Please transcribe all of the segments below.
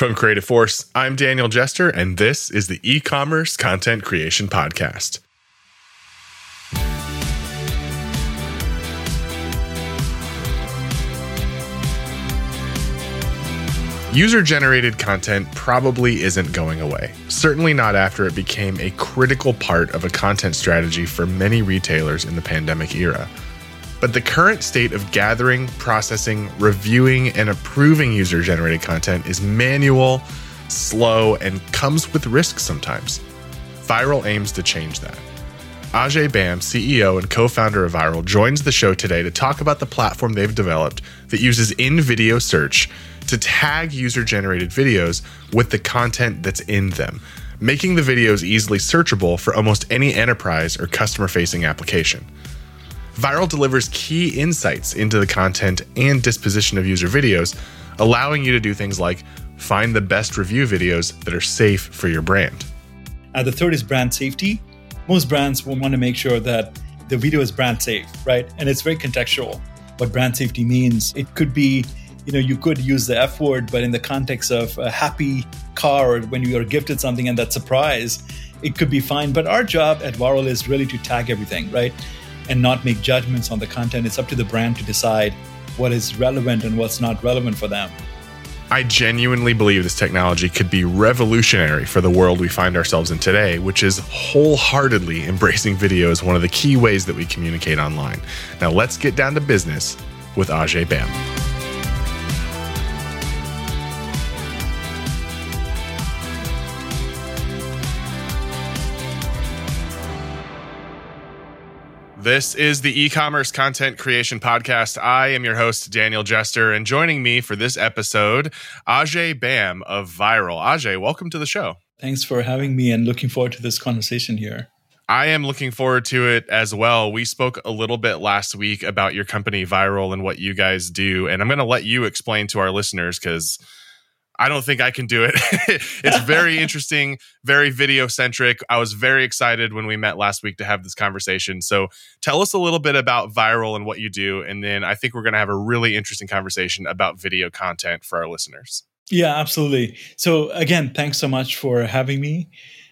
From Creative Force, I'm Daniel Jester, and this is the e commerce content creation podcast. User generated content probably isn't going away, certainly not after it became a critical part of a content strategy for many retailers in the pandemic era. But the current state of gathering, processing, reviewing, and approving user generated content is manual, slow, and comes with risks sometimes. Vyrill aims to change that. Ajay Bam, CEO and co founder of Vyrill, joins the show today to talk about the platform they've developed that uses in video search to tag user generated videos with the content that's in them, making the videos easily searchable for almost any enterprise or customer facing application. Vyrill delivers key insights into the content and disposition of user videos, allowing you to do things like find the best review videos that are safe for your brand. Uh, the third is brand safety. Most brands will want to make sure that the video is brand safe, right? And it's very contextual what brand safety means. It could be you know you could use the f word but in the context of a happy car or when you are gifted something and that surprise it could be fine but our job at Vyrill is really to tag everything right and not make judgments on the content it's up to the brand to decide what is relevant and what's not relevant for them I genuinely believe this technology could be revolutionary for the world we find ourselves in today, which is wholeheartedly embracing video as one of the key ways that we communicate online. Now, let's get down to business with Ajay Bam. This is the e commerce content creation podcast. I am your host, Daniel Jester, and joining me for this episode, Ajay Bam of Vyrill. Ajay, welcome to the show. Thanks for having me and looking forward to this conversation here. I am looking forward to it as well. We spoke a little bit last week about your company, Vyrill, and what you guys do. And I'm going to let you explain to our listeners because I don't think I can do it. it's very interesting, very video centric. I was very excited when we met last week to have this conversation. So tell us a little bit about Vyrill and what you do. And then I think we're going to have a really interesting conversation about video content for our listeners. Yeah, absolutely. So, again, thanks so much for having me.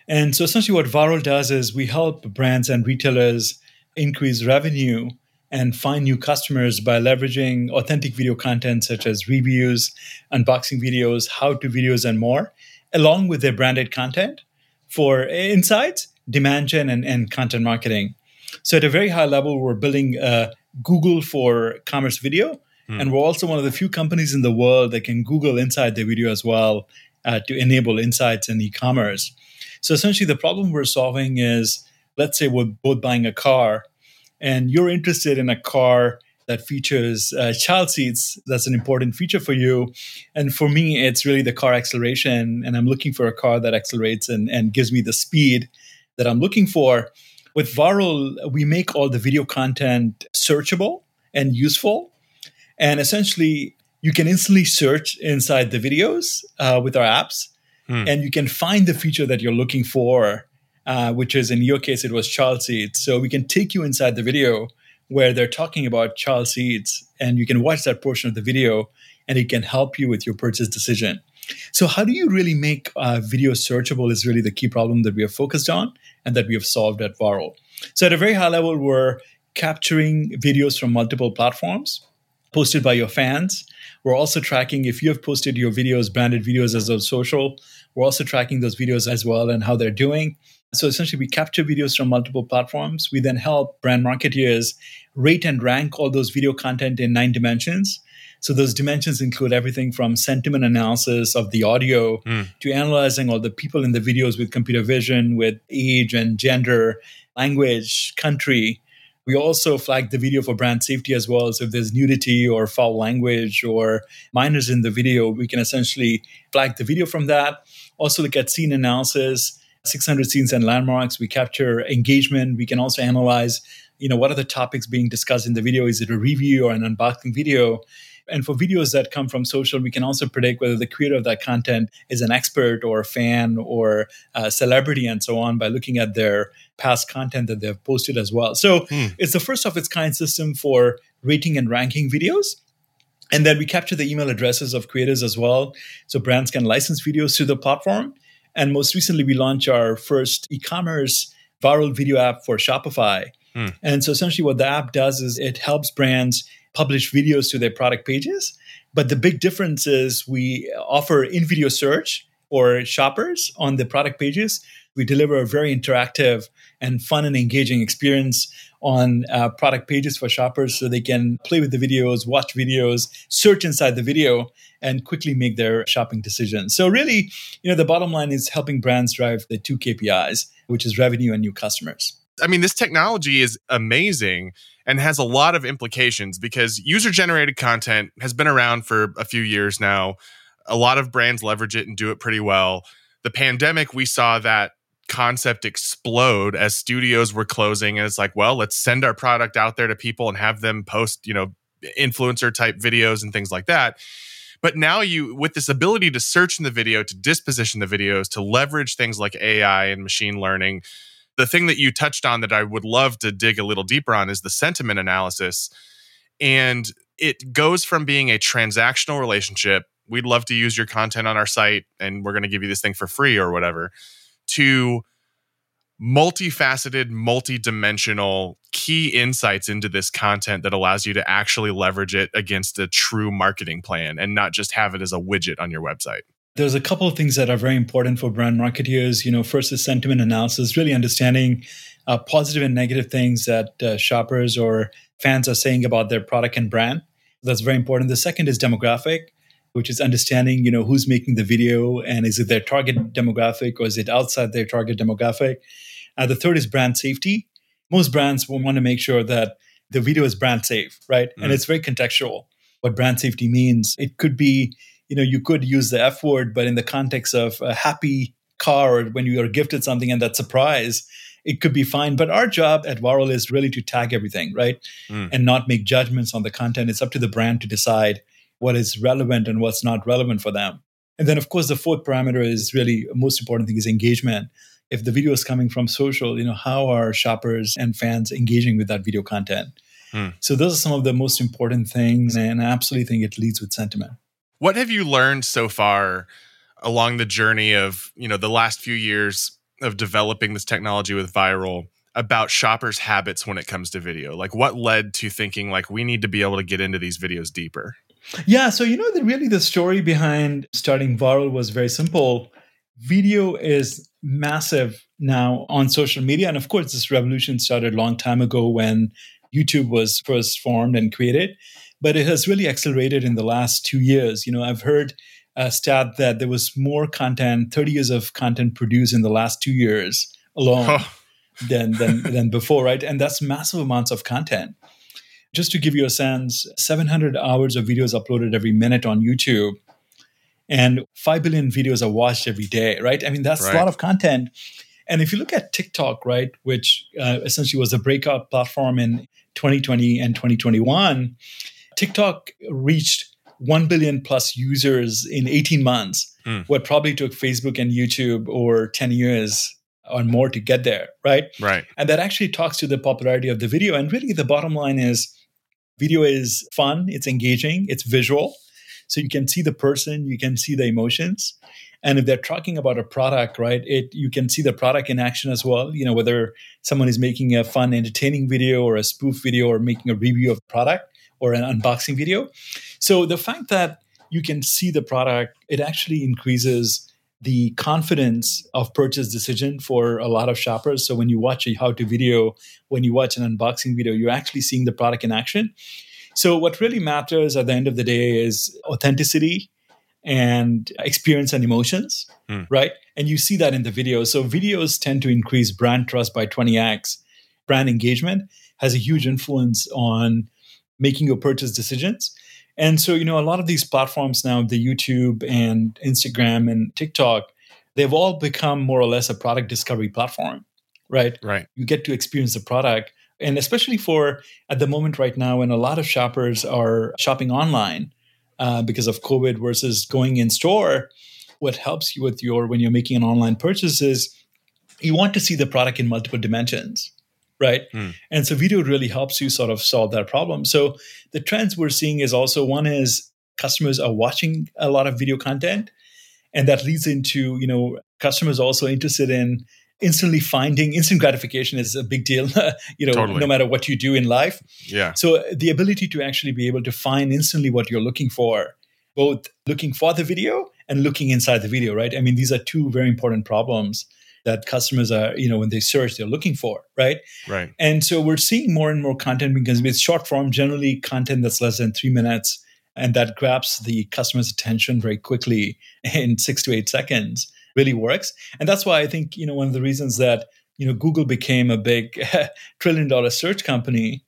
And so, essentially, what Vyrill does is we help brands and retailers increase revenue and find new customers by leveraging authentic video content such as reviews, unboxing videos, how to videos, and more, along with their branded content for insights, demand gen, and, and content marketing. So, at a very high level, we're building uh, Google for commerce video. Hmm. And we're also one of the few companies in the world that can Google inside their video as well uh, to enable insights in e commerce. So, essentially, the problem we're solving is let's say we're both buying a car and you're interested in a car that features uh, child seats, that's an important feature for you. And for me, it's really the car acceleration. And I'm looking for a car that accelerates and, and gives me the speed that I'm looking for. With Vyrill, we make all the video content searchable and useful. And essentially, you can instantly search inside the videos uh, with our apps, hmm. and you can find the feature that you're looking for uh, which is in your case, it was child seats. So we can take you inside the video where they're talking about child seats, and you can watch that portion of the video, and it can help you with your purchase decision. So, how do you really make uh, video searchable is really the key problem that we have focused on and that we have solved at Vyrill. So, at a very high level, we're capturing videos from multiple platforms posted by your fans. We're also tracking if you have posted your videos, branded videos as on social. We're also tracking those videos as well and how they're doing. So essentially, we capture videos from multiple platforms. We then help brand marketeers rate and rank all those video content in nine dimensions. So those dimensions include everything from sentiment analysis of the audio mm. to analyzing all the people in the videos with computer vision, with age and gender, language, country. We also flag the video for brand safety as well. So if there's nudity or foul language or minors in the video, we can essentially flag the video from that. Also look at scene analysis 600 scenes and landmarks. We capture engagement. We can also analyze, you know, what are the topics being discussed in the video? Is it a review or an unboxing video? And for videos that come from social, we can also predict whether the creator of that content is an expert or a fan or a celebrity and so on by looking at their past content that they've posted as well. So hmm. it's the first of its kind system for rating and ranking videos. And then we capture the email addresses of creators as well. So brands can license videos to the platform. And most recently, we launched our first e commerce Vyrill video app for Shopify. Hmm. And so essentially, what the app does is it helps brands publish videos to their product pages. But the big difference is we offer in video search for shoppers on the product pages. We deliver a very interactive and fun and engaging experience on uh, product pages for shoppers so they can play with the videos, watch videos, search inside the video, and quickly make their shopping decisions. So, really, you know, the bottom line is helping brands drive the two KPIs, which is revenue and new customers. I mean, this technology is amazing and has a lot of implications because user generated content has been around for a few years now. A lot of brands leverage it and do it pretty well. The pandemic, we saw that concept explode as studios were closing and it's like well let's send our product out there to people and have them post you know influencer type videos and things like that. But now you with this ability to search in the video to disposition the videos to leverage things like ai and machine learning the thing that you touched on that i would love to dig a little deeper on is the sentiment analysis. And it goes from being a transactional relationship we'd love to use your content on our site and we're going to give you this thing for free or whatever to multifaceted, multidimensional key insights into this content that allows you to actually leverage it against a true marketing plan and not just have it as a widget on your website. There's a couple of things that are very important for brand marketers. You know, first is sentiment analysis, really understanding uh, positive and negative things that uh, shoppers or fans are saying about their product and brand. That's very important. The second is demographic which is understanding, you know, who's making the video and is it their target demographic or is it outside their target demographic? Uh, the third is brand safety. Most brands will want to make sure that the video is brand safe, right? Mm. And it's very contextual. What brand safety means, it could be, you know, you could use the F word, but in the context of a happy car or when you are gifted something and that surprise, it could be fine. But our job at Vyrill is really to tag everything, right? Mm. And not make judgments on the content. It's up to the brand to decide what is relevant and what's not relevant for them. And then, of course, the fourth parameter is really most important thing is engagement. If the video is coming from social, you know, how are shoppers and fans engaging with that video content? Hmm. So those are some of the most important things, and I absolutely think it leads with sentiment. What have you learned so far along the journey of you know the last few years of developing this technology with Vyrill about shoppers' habits when it comes to video? Like, what led to thinking like we need to be able to get into these videos deeper? Yeah, so you know that really the story behind starting Vyrill was very simple. Video is massive now on social media, and of course, this revolution started a long time ago when YouTube was first formed and created, but it has really accelerated in the last two years. You know, I've heard a stat that there was more content, 30 years of content produced in the last two years alone than, than, than before, right? And that's massive amounts of content. Just to give you a sense, 700 hours of videos uploaded every minute on YouTube and 5 billion videos are watched every day, right? I mean, that's right. a lot of content. And if you look at TikTok, right, which uh, essentially was a breakout platform in 2020 and 2021, TikTok reached 1 billion plus users in 18 months, mm. what probably took Facebook and YouTube over 10 years or more to get there, right? Right. And that actually talks to the popularity of the video. And really, the bottom line is Video is fun, it's engaging, it's visual. So you can see the person, you can see the emotions. And if they're talking about a product, right, it you can see the product in action as well. You know, whether someone is making a fun, entertaining video or a spoof video or making a review of product or an unboxing video. So the fact that you can see the product, it actually increases the confidence of purchase decision for a lot of shoppers. So when you watch a how to video, when you watch an unboxing video, you're actually seeing the product in action. So what really matters at the end of the day is authenticity and experience and emotions, mm. right? And you see that in the video. So videos tend to increase brand trust by 20x. Brand engagement has a huge influence on making your purchase decisions. And so, you know, a lot of these platforms now, the YouTube and Instagram and TikTok, they've all become more or less a product discovery platform, right? Right. You get to experience the product. And especially for at the moment right now, when a lot of shoppers are shopping online uh, because of COVID versus going in store, what helps you with your when you're making an online purchase is you want to see the product in multiple dimensions right? Mm. And so video really helps you sort of solve that problem. So the trends we're seeing is also one is customers are watching a lot of video content and that leads into, you know, customers also interested in instantly finding instant gratification is a big deal you know totally. no matter what you do in life yeah so the ability to actually be able to find instantly what you're looking for both looking for the video and looking inside the video right i mean these are two very important problems that customers are, you know, when they search, they're looking for, right? Right. And so we're seeing more and more content because it's short form, generally content that's less than three minutes, and that grabs the customer's attention very quickly in six to eight seconds really works. And that's why I think, you know, one of the reasons that, you know, Google became a big trillion dollar search company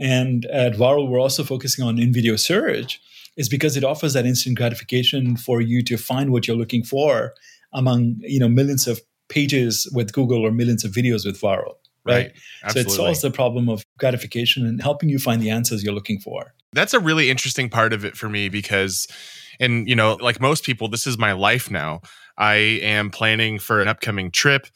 and at Vyrill, we're also focusing on in video search is because it offers that instant gratification for you to find what you're looking for among you know millions of pages with Google or millions of videos with Vyrill. Right. right. So it solves the problem of gratification and helping you find the answers you're looking for. That's a really interesting part of it for me because, and you know, like most people, this is my life now. I am planning for an upcoming trip.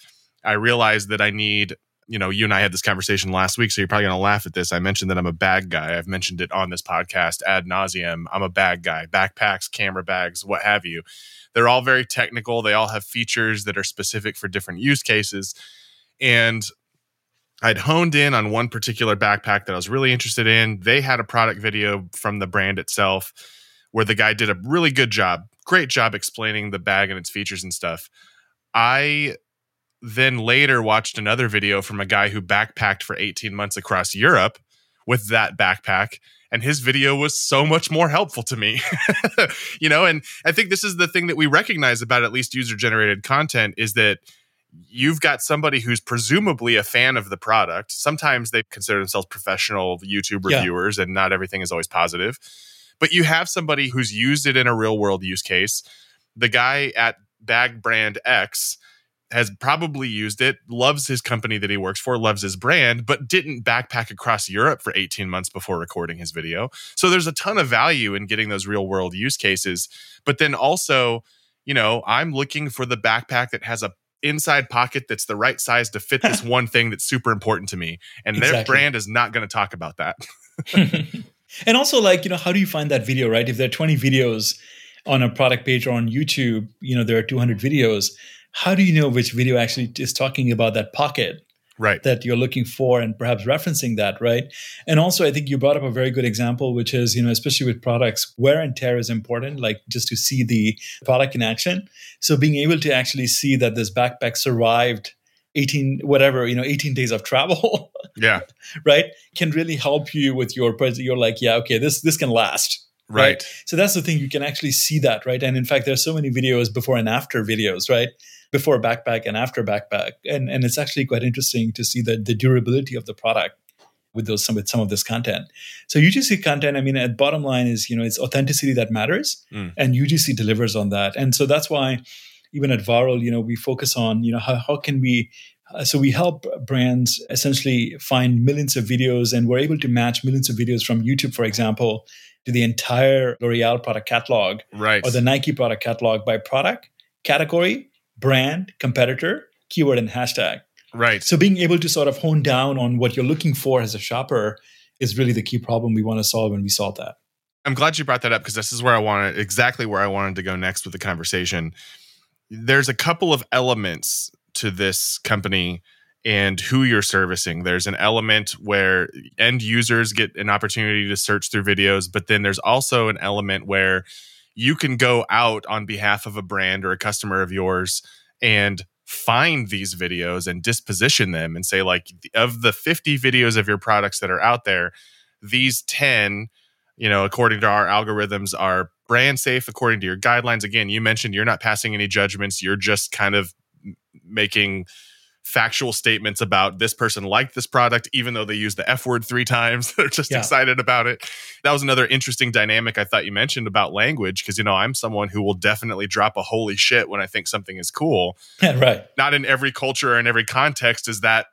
I realize that I need, you know, you and I had this conversation last week, so you're probably going to laugh at this. I mentioned that I'm a bag guy. I've mentioned it on this podcast ad nauseum. I'm a bag guy, backpacks, camera bags, what have you. They're all very technical. They all have features that are specific for different use cases. And I'd honed in on one particular backpack that I was really interested in. They had a product video from the brand itself where the guy did a really good job, great job explaining the bag and its features and stuff. I then later watched another video from a guy who backpacked for 18 months across Europe with that backpack and his video was so much more helpful to me you know? And i think this is the thing that we recognize about at least user generated content is that you've got somebody who's presumably a fan of the product. Sometimes they consider themselves professional youtube reviewers yeah. and not everything is always positive. But you have somebody who's used it in a real world use case. The guy at bag brand x has probably used it, loves his company that he works for, loves his brand, but didn't backpack across Europe for 18 months before recording his video. So there's a ton of value in getting those real world use cases. But then also, you know, I'm looking for the backpack that has a inside pocket that's the right size to fit this one thing that's super important to me. And exactly. their brand is not going to talk about that. and also like, you know, how do you find that video, right? If there are 20 videos on a product page or on YouTube, you know, there are 200 videos how do you know which video actually is talking about that pocket right that you're looking for and perhaps referencing that right and also i think you brought up a very good example which is you know especially with products wear and tear is important like just to see the product in action so being able to actually see that this backpack survived 18 whatever you know 18 days of travel yeah right can really help you with your you're like yeah okay this this can last Right. right. So that's the thing. You can actually see that, right? And in fact, there's so many videos before and after videos, right? Before backpack and after backpack. And, and it's actually quite interesting to see the, the durability of the product with those some with some of this content. So UGC content, I mean, at bottom line is you know it's authenticity that matters, mm. and UGC delivers on that. And so that's why even at Vyrill, you know, we focus on you know how how can we. Uh, so we help brands essentially find millions of videos, and we're able to match millions of videos from YouTube, for example, to the entire L'Oreal product catalog, right, or the Nike product catalog by product category brand, competitor, keyword, and hashtag. Right. So being able to sort of hone down on what you're looking for as a shopper is really the key problem we want to solve, and we solve that. I'm glad you brought that up because this is where I wanted exactly where I wanted to go next with the conversation. There's a couple of elements to this company and who you're servicing. There's an element where end users get an opportunity to search through videos, but then there's also an element where you can go out on behalf of a brand or a customer of yours and find these videos and disposition them and say like of the 50 videos of your products that are out there these 10 you know according to our algorithms are brand safe according to your guidelines. Again you mentioned you're not passing any judgments. You're just kind of making factual statements about this person liked this product, even though they used the F word three times. They're just yeah. excited about it. That was another interesting dynamic I thought you mentioned about language, because, you know, I'm someone who will definitely drop a holy shit when I think something is cool. Yeah, right. Not in every culture or in every context is that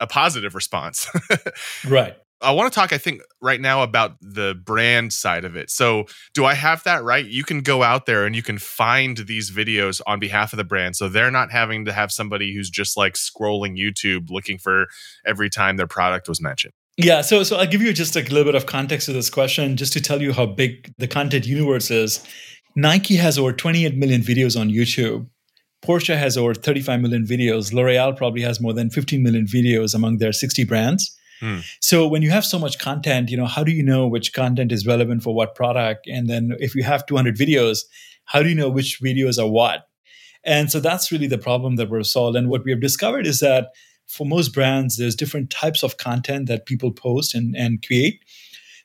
a positive response. right. I want to talk, I think, right now about the brand side of it. So, do I have that right? You can go out there and you can find these videos on behalf of the brand. So, they're not having to have somebody who's just like scrolling YouTube looking for every time their product was mentioned. Yeah, so so I'll give you just a little bit of context to this question, just to tell you how big the content universe is. Nike has over 28 million videos on YouTube. Porsche has over 35 million videos. L'Oreal probably has more than 15 million videos among their 60 brands. Hmm. So when you have so much content, you know, how do you know which content is relevant for what product? And then if you have 200 videos, how do you know which videos are what? And so that's really the problem that we're solved. And what we have discovered is that for most brands, there's different types of content that people post and, and create.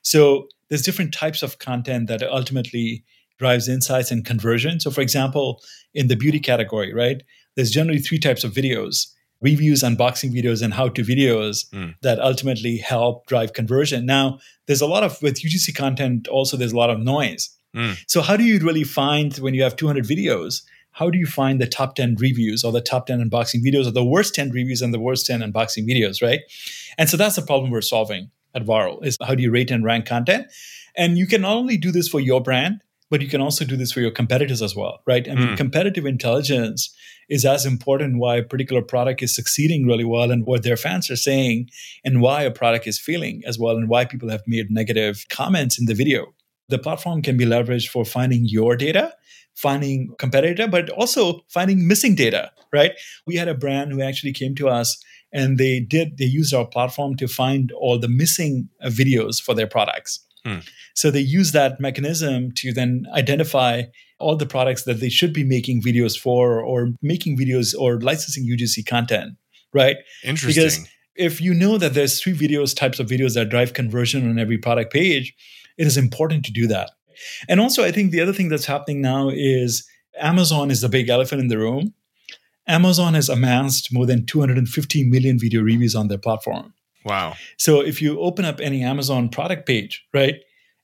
So there's different types of content that ultimately drives insights and conversion. So, for example, in the beauty category, right, there's generally three types of videos reviews, unboxing videos, and how to videos mm. that ultimately help drive conversion. Now, there's a lot of, with UGC content, also, there's a lot of noise. Mm. So, how do you really find when you have 200 videos? How do you find the top 10 reviews or the top 10 unboxing videos or the worst 10 reviews and the worst 10 unboxing videos, right? And so that's the problem we're solving at Vyrill is how do you rate and rank content? And you can not only do this for your brand, but you can also do this for your competitors as well, right? I mean, mm. competitive intelligence is as important why a particular product is succeeding really well and what their fans are saying and why a product is feeling as well and why people have made negative comments in the video. The platform can be leveraged for finding your data, finding competitor, but also finding missing data, right? We had a brand who actually came to us and they did they used our platform to find all the missing uh, videos for their products Hmm. So they use that mechanism to then identify all the products that they should be making videos for or making videos or licensing UGC content, right? Interesting. Because if you know that there's three videos types of videos that drive conversion on every product page, it is important to do that. And also I think the other thing that's happening now is Amazon is the big elephant in the room. Amazon has amassed more than 250 million video reviews on their platform. Wow. So if you open up any Amazon product page, right?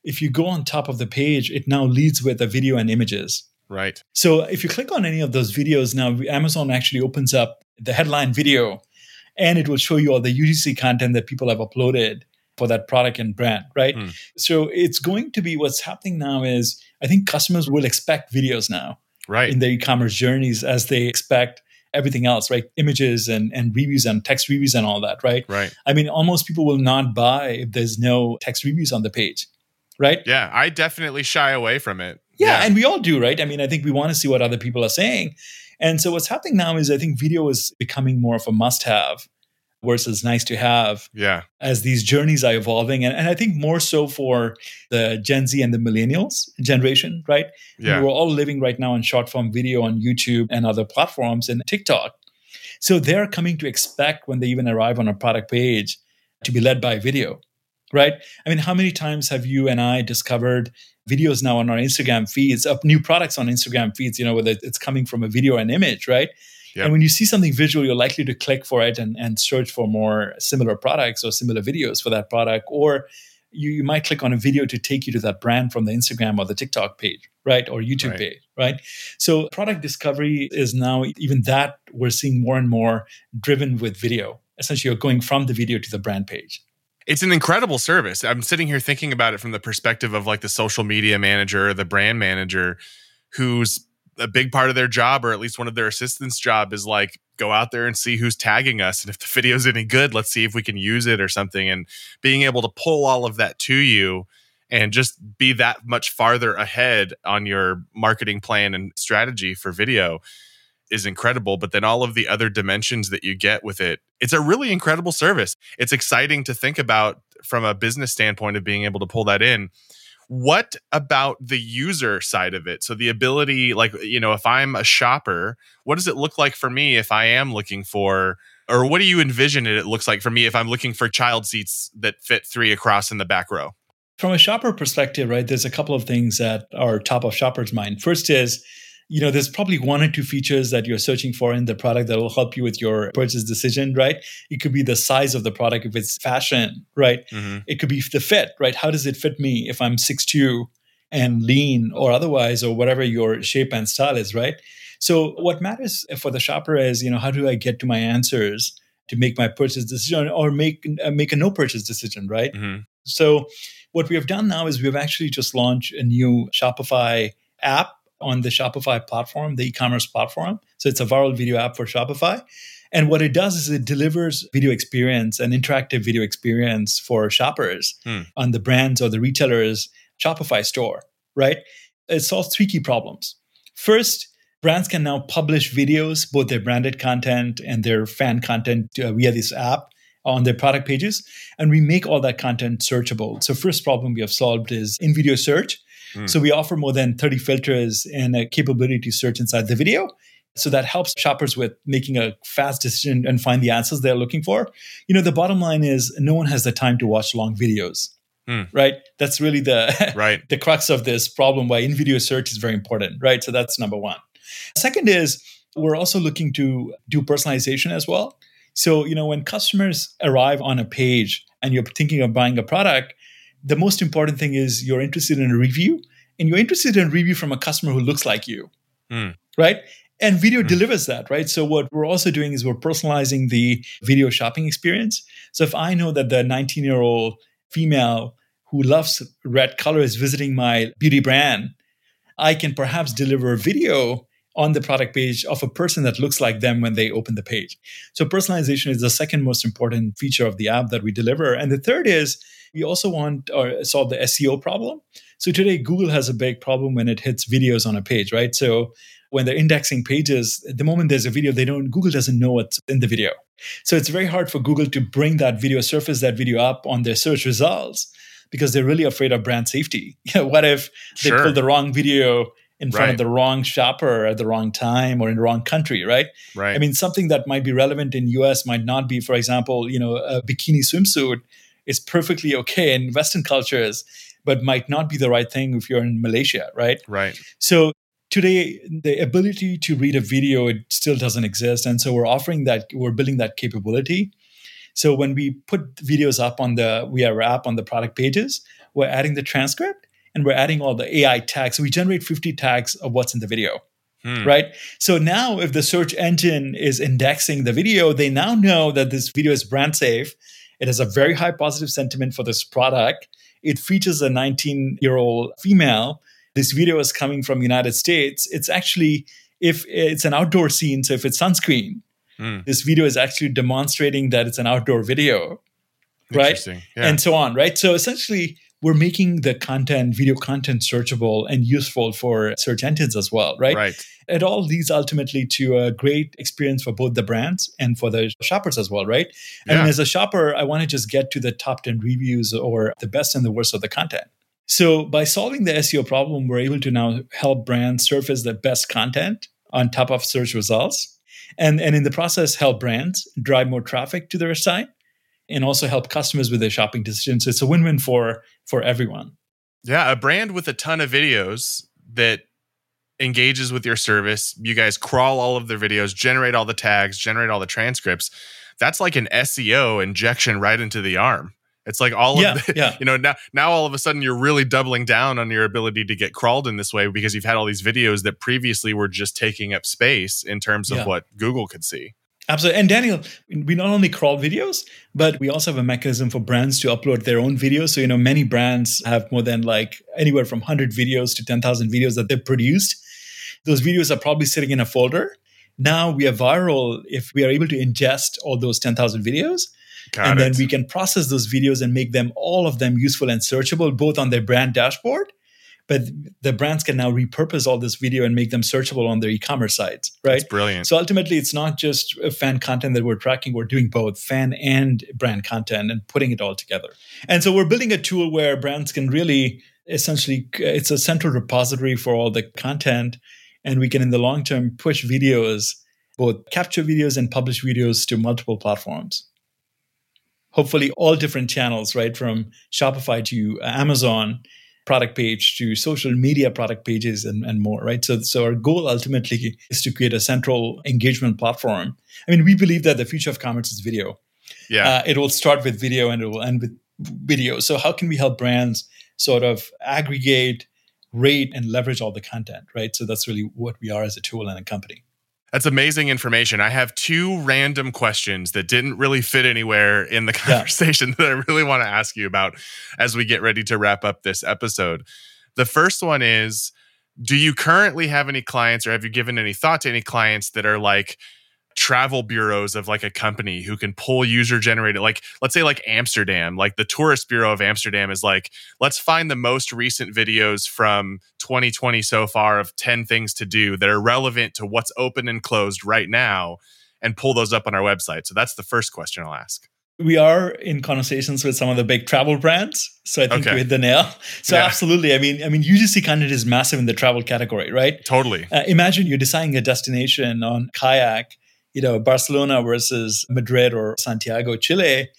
If you go on top of the page, it now leads with a video and images. Right. So if you click on any of those videos now, Amazon actually opens up the headline video and it will show you all the UGC content that people have uploaded for that product and brand, right? Mm. So it's going to be what's happening now is I think customers will expect videos now. Right. In their e-commerce journeys as they expect everything else, right? Images and, and reviews and text reviews and all that, right? Right. I mean, almost people will not buy if there's no text reviews on the page, right? Yeah, I definitely shy away from it. Yeah, yeah. and we all do, right? I mean, I think we want to see what other people are saying. And so what's happening now is I think video is becoming more of a must have versus nice to have yeah. as these journeys are evolving. And, and i think more so for the gen z and the millennials generation right? Yeah. we're all living right now on short form video on youtube and other platforms and tiktok. So they're coming to expect when they even arrive on a product page to be led by video right? I mean how many times have you and i discovered videos now on our instagram feeds of new products on instagram feeds you know whether it's coming from a video and image right Yep. And when you see something visual, you're likely to click for it and, and search for more similar products or similar videos for that product. Or you, you might click on a video to take you to that brand from the Instagram or the TikTok page, right? Or YouTube right. page, right? So product discovery is now even that we're seeing more and more driven with video. Essentially, you're going from the video to the brand page it's an incredible service. I'm sitting here thinking about it from the perspective of like the social media manager or the brand manager who's a big part of their job, or at least one of their assistants' job, is like go out there and see who's tagging us, and if the video's any good, let's see if we can use it or something. And being able to pull all of that to you and just be that much farther ahead on your marketing plan and strategy for video is incredible. But then all of the other dimensions that you get with it it's a really incredible service. It's exciting to think about from a business standpoint of being able to pull that in what about the user side of it? So the ability like you know if i'm a shopper what does it look like for me if i am looking for or what do you envision it, looks like for me if i'm looking for child seats that fit three across in the back row? From a shopper perspective right there's a couple of things that are top of shoppers mind. First is you know, there's probably one or two features that you're searching for in the product that will help you with your purchase decision, right? It could be the size of the product if it's fashion, right? Mm-hmm. It could be the fit, right? How does it fit me if I'm 6'2 and lean or otherwise, or whatever your shape and style is, right? So what matters for the shopper is, you know, how do I get to my answers to make my purchase decision or make uh, make a no purchase decision, right? Mm-hmm. So what we have done now is we've actually just launched a new Shopify app on the Shopify platform, the e-commerce platform. So it's a Vyrill video app for Shopify. And what it does is it delivers video experience, an interactive video experience for shoppers Hmm. on the brands or the retailer's Shopify store, right? It solves three key problems. First, brands can now publish videos, both their branded content and their fan content uh, via this app on their product pages, and we make all that content searchable. So, first problem we have solved is in video search. Hmm. So, we offer more than 30 filters and a capability to search inside the video. So that helps shoppers with making a fast decision and find the answers they're looking for. You know, the bottom line is no one has the time to watch long videos, Hmm. right? That's really the Right. the crux of this problem why in video search is very important, right? So that's number one. Second is we're also looking to do personalization as well. So, you know, when customers arrive on a page and you're thinking of buying a product, the most important thing is you're interested in a review and you're interested in a review from a customer who looks like you, Hmm. right? And video Hmm. delivers that, right? So, what we're also doing is we're personalizing the video shopping experience. So, if I know that the 19 year old female who loves red color is visiting my beauty brand, I can perhaps deliver a video on the product page of a person that looks like them when they open the page. So personalization is the second most important feature of the app that we deliver. And the third is we also want or solve the SEO problem. So today Google has a big problem when it hits videos on a page, right? So when they're indexing pages, the moment there's a video, they don't Google doesn't know what's in the video. So it's very hard for Google to bring that video, surface that video up on their search results because they're really afraid of brand safety. what if they Sure. pull the wrong video in front Right. of the wrong shopper at the wrong time or in the wrong country, right? Right. I mean, something that might be relevant in US might not be, for example, you know, a bikini swimsuit is perfectly okay in Western cultures, but might not be the right thing if you're in Malaysia, right? right. So today, the ability to read a video it still doesn't exist, and so we're offering that. We're building that capability. So when we put videos up on the we our app on the product pages, we're adding the transcript and we're adding all the AI tags. So we generate 50 tags of what's in the video Hmm. right? So now, if the search engine is indexing the video, they now know that this video is brand safe. It has a very high positive sentiment for this product. It features a 19 year old female. This video is coming from United States. It's actually if it's an outdoor scene, so if it's sunscreen, Hmm. this video is actually demonstrating that it's an outdoor video right? Interesting. Yeah. and so on, right? So essentially, we're making the content, video content, searchable and useful for search engines as well, right? right. It all leads ultimately to a great experience for both the brands and for the shoppers as well, right? Yeah. as a shopper, I want to just get to the top 10 reviews or the best and the worst of the content. So by solving the SEO problem, we're able to now help brands surface the best content on top of search results. And, and in the process, help brands drive more traffic to their site and also help customers with their shopping decisions. So it's a win-win for for everyone. Yeah, a brand with a ton of videos that engages with your service. You guys crawl all of their videos, generate all the tags, generate all the transcripts. That's like an SEO injection right into the arm. It's like all Yeah, of the, yeah. you know, now now all of a sudden you're really doubling down on your ability to get crawled in this way because you've had all these videos that previously were just taking up space in terms of Yeah. what Google could see. Absolutely. And Daniel, we not only crawl videos, but we also have a mechanism for brands to upload their own videos. So, you know, many brands have more than like anywhere from 100 videos to 10,000 videos that they've produced. Those videos are probably sitting in a folder. Now we are Vyrill if we are able to ingest all those 10,000 videos. Got and it. then we can process those videos and make them all of them useful and searchable, both on their brand dashboard. But the brands can now repurpose all this video and make them searchable on their e-commerce sites, right? That's brilliant. So ultimately, it's not just fan content that we're tracking. We're doing both fan and brand content and putting it all together. And so we're building a tool where brands can really essentially, it's a central repository for all the content. And we can, in the long term, push videos, both capture videos and publish videos to multiple platforms. Hopefully, all different channels, right? From Shopify to Amazon product page to social media product pages and, and more, right? So, so our goal ultimately is to create a central engagement platform. I mean, we believe that the future of commerce is video. yeah. Uh, it will start with video and it will end with video. So, how can we help brands sort of aggregate, rate, and leverage all the content, right? So, that's really what we are as a tool and a company. That's amazing information. I have two random questions that didn't really fit anywhere in the conversation yeah. that I really want to ask you about as we get ready to wrap up this episode. The first one is Do you currently have any clients or have you given any thought to any clients that are like, travel bureaus of like a company who can pull user generated like let's say like Amsterdam like the tourist bureau of Amsterdam is like let's find the most recent videos from 2020 so far of 10 things to do that are relevant to what's open and closed right now and pull those up on our website. So that's the first question I'll ask. We are in conversations with some of the big travel brands so i think okay. you hit the nail. So yeah. absolutely. I mean i mean ugc content is massive in the travel category right? Totally. Uh, imagine you're designing a destination on kayak you know, Barcelona versus Madrid or Santiago, Chile.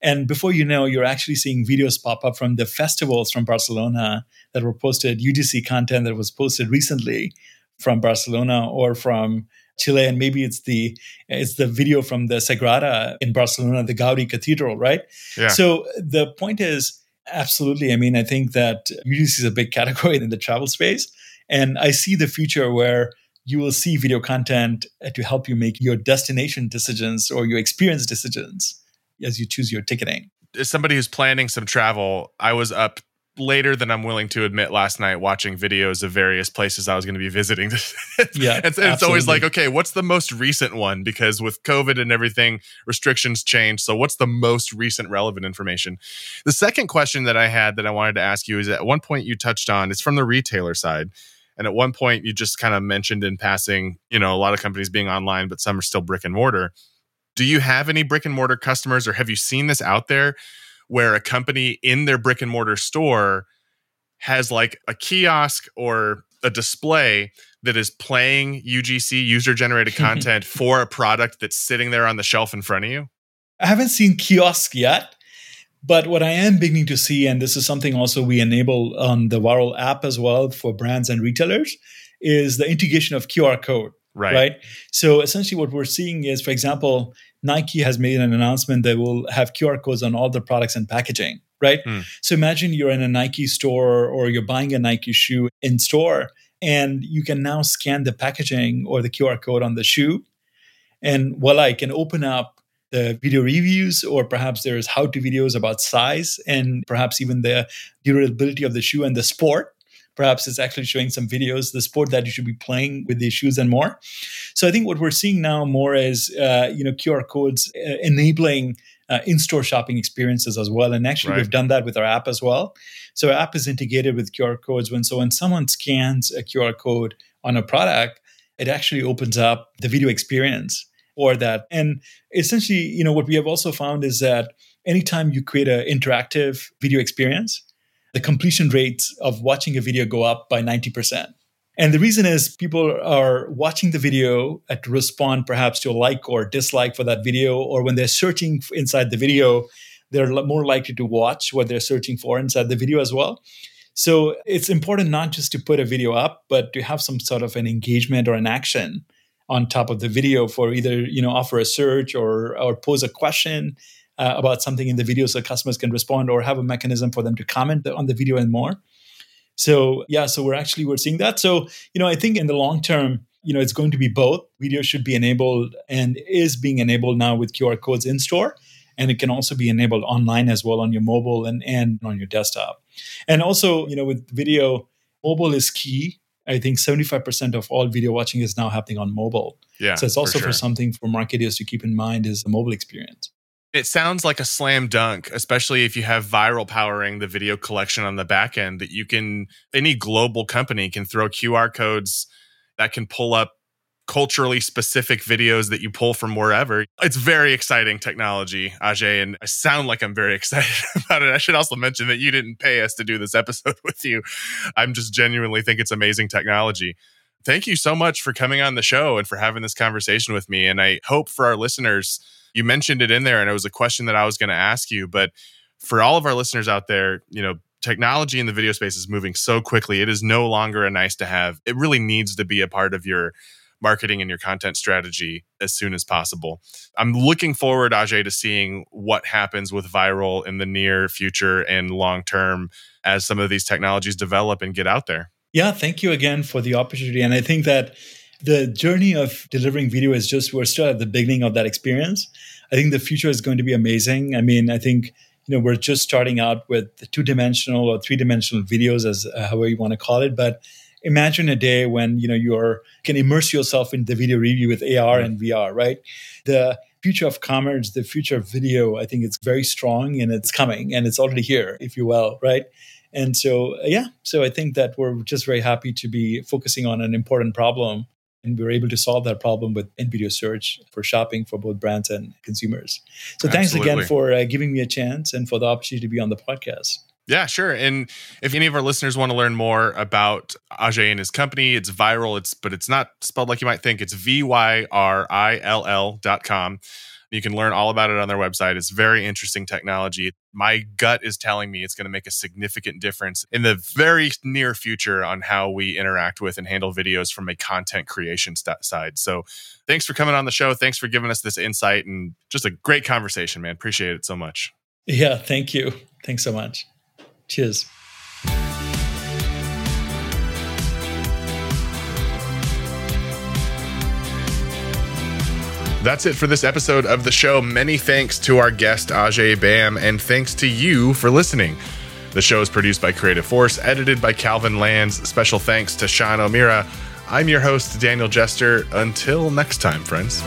And before you know, you're actually seeing videos pop up from the festivals from Barcelona that were posted, UGC content that was posted recently from Barcelona or from Chile, and maybe it's the it's the video from the Sagrada in Barcelona, the Gaudi Cathedral, right? Yeah. So the point is, absolutely. I mean, I think that UGC is a big category in the travel space, and I see the future where you will see video content to help you make your destination decisions or your experience decisions as you choose your ticketing. As somebody who's planning some travel, I was up later than I'm willing to admit last night watching videos of various places I was going to be visiting. yeah. and, and it's always like, okay, what's the most recent one? Because with COVID and everything, restrictions change. So what's the most recent relevant information? The second question that I had that I wanted to ask you is at one point you touched on, it's from the retailer side. And at one point, you just kind of mentioned in passing, you know, a lot of companies being online, but some are still brick and mortar. Do you have any brick and mortar customers, or have you seen this out there where a company in their brick and mortar store has like a kiosk or a display that is playing UGC user generated content for a product that's sitting there on the shelf in front of you? I haven't seen kiosk yet. But what I am beginning to see, and this is something also we enable on the Vyrill app as well for brands and retailers, is the integration of QR code. Right. right. So essentially, what we're seeing is, for example, Nike has made an announcement that will have QR codes on all their products and packaging. Right. Hmm. So imagine you're in a Nike store or you're buying a Nike shoe in store, and you can now scan the packaging or the QR code on the shoe, and voila, you can open up the video reviews, or perhaps there's how to videos about size and perhaps even the durability of the shoe and the sport. Perhaps it's actually showing some videos, the sport that you should be playing with the shoes and more. So I think what we're seeing now more is, uh, you know, QR codes uh, enabling uh, in-store shopping experiences as well. And actually, right. we've done that with our app as well. So our app is integrated with QR codes. When so when someone scans a QR code on a product, it actually opens up the video experience or that. And essentially, you know, what we have also found is that anytime you create an interactive video experience, the completion rates of watching a video go up by 90%. And the reason is people are watching the video to respond perhaps to a like or dislike for that video, or when they're searching inside the video, they're more likely to watch what they're searching for inside the video as well. So it's important not just to put a video up, but to have some sort of an engagement or an action on top of the video for either you know offer a search or or pose a question uh, about something in the video so customers can respond or have a mechanism for them to comment on the video and more. So yeah so we're actually we're seeing that. So you know i think in the long term you know it's going to be both. Video should be enabled and is being enabled now with qr codes in store and it can also be enabled online as well on your mobile and, and on your desktop. And also you know with video mobile is key I think 75% of all video watching is now happening on mobile. Yeah. So it's also for, sure. for something for marketers to keep in mind is the mobile experience. It sounds like a slam dunk, especially if you have Vyrill powering the video collection on the back end that you can any global company can throw QR codes that can pull up culturally specific videos that you pull from wherever. It's very exciting technology, Ajay, and I sound like I'm very excited about it. I should also mention that you didn't pay us to do this episode with you. I'm just genuinely think it's amazing technology. Thank you so much for coming on the show and for having this conversation with me. And I hope for our listeners, you mentioned it in there, and it was a question that I was going to ask you, but for all of our listeners out there, you know, technology in the video space is moving so quickly. It is no longer a nice to have. It really needs to be a part of your marketing and your content strategy as soon as possible. I'm looking forward, Ajay, to seeing what happens with Vyrill in the near future and long term as some of these technologies develop and get out there. Yeah, thank you again for the opportunity. And I think that the journey of delivering video is just we're still at the beginning of that experience. I think the future is going to be amazing. I mean, I think you know we're just starting out with two dimensional or three dimensional videos, as uh, however you want to call it, but imagine a day when you know you're can immerse yourself in the video review with AR and VR, right? The future of commerce, the future of video, I think it's very strong and it's coming and it's already here, if you will, right? And so, yeah, so I think that we're just very happy to be focusing on an important problem. And we are able to solve that problem with in video search for shopping for both brands and consumers. So, thanks again for uh, giving me a chance and for the opportunity to be on the podcast. Yeah, sure. And if any of our listeners want to learn more about Ajay and his company, it's Vyrill. It's but it's not spelled like you might think. It's V Y R I L L dot com. You can learn all about it on their website. It's very interesting technology. My gut is telling me it's going to make a significant difference in the very near future on how we interact with and handle videos from a content creation st- side. So, thanks for coming on the show. Thanks for giving us this insight and just a great conversation, man. Appreciate it so much. Yeah, thank you. Thanks so much. Cheers. That's it for this episode of the show. Many thanks to our guest, Ajay Bam, and thanks to you for listening. The show is produced by Creative Force, edited by Calvin Lands. Special thanks to Sean O'Meara. I'm your host, Daniel Jester. Until next time, friends.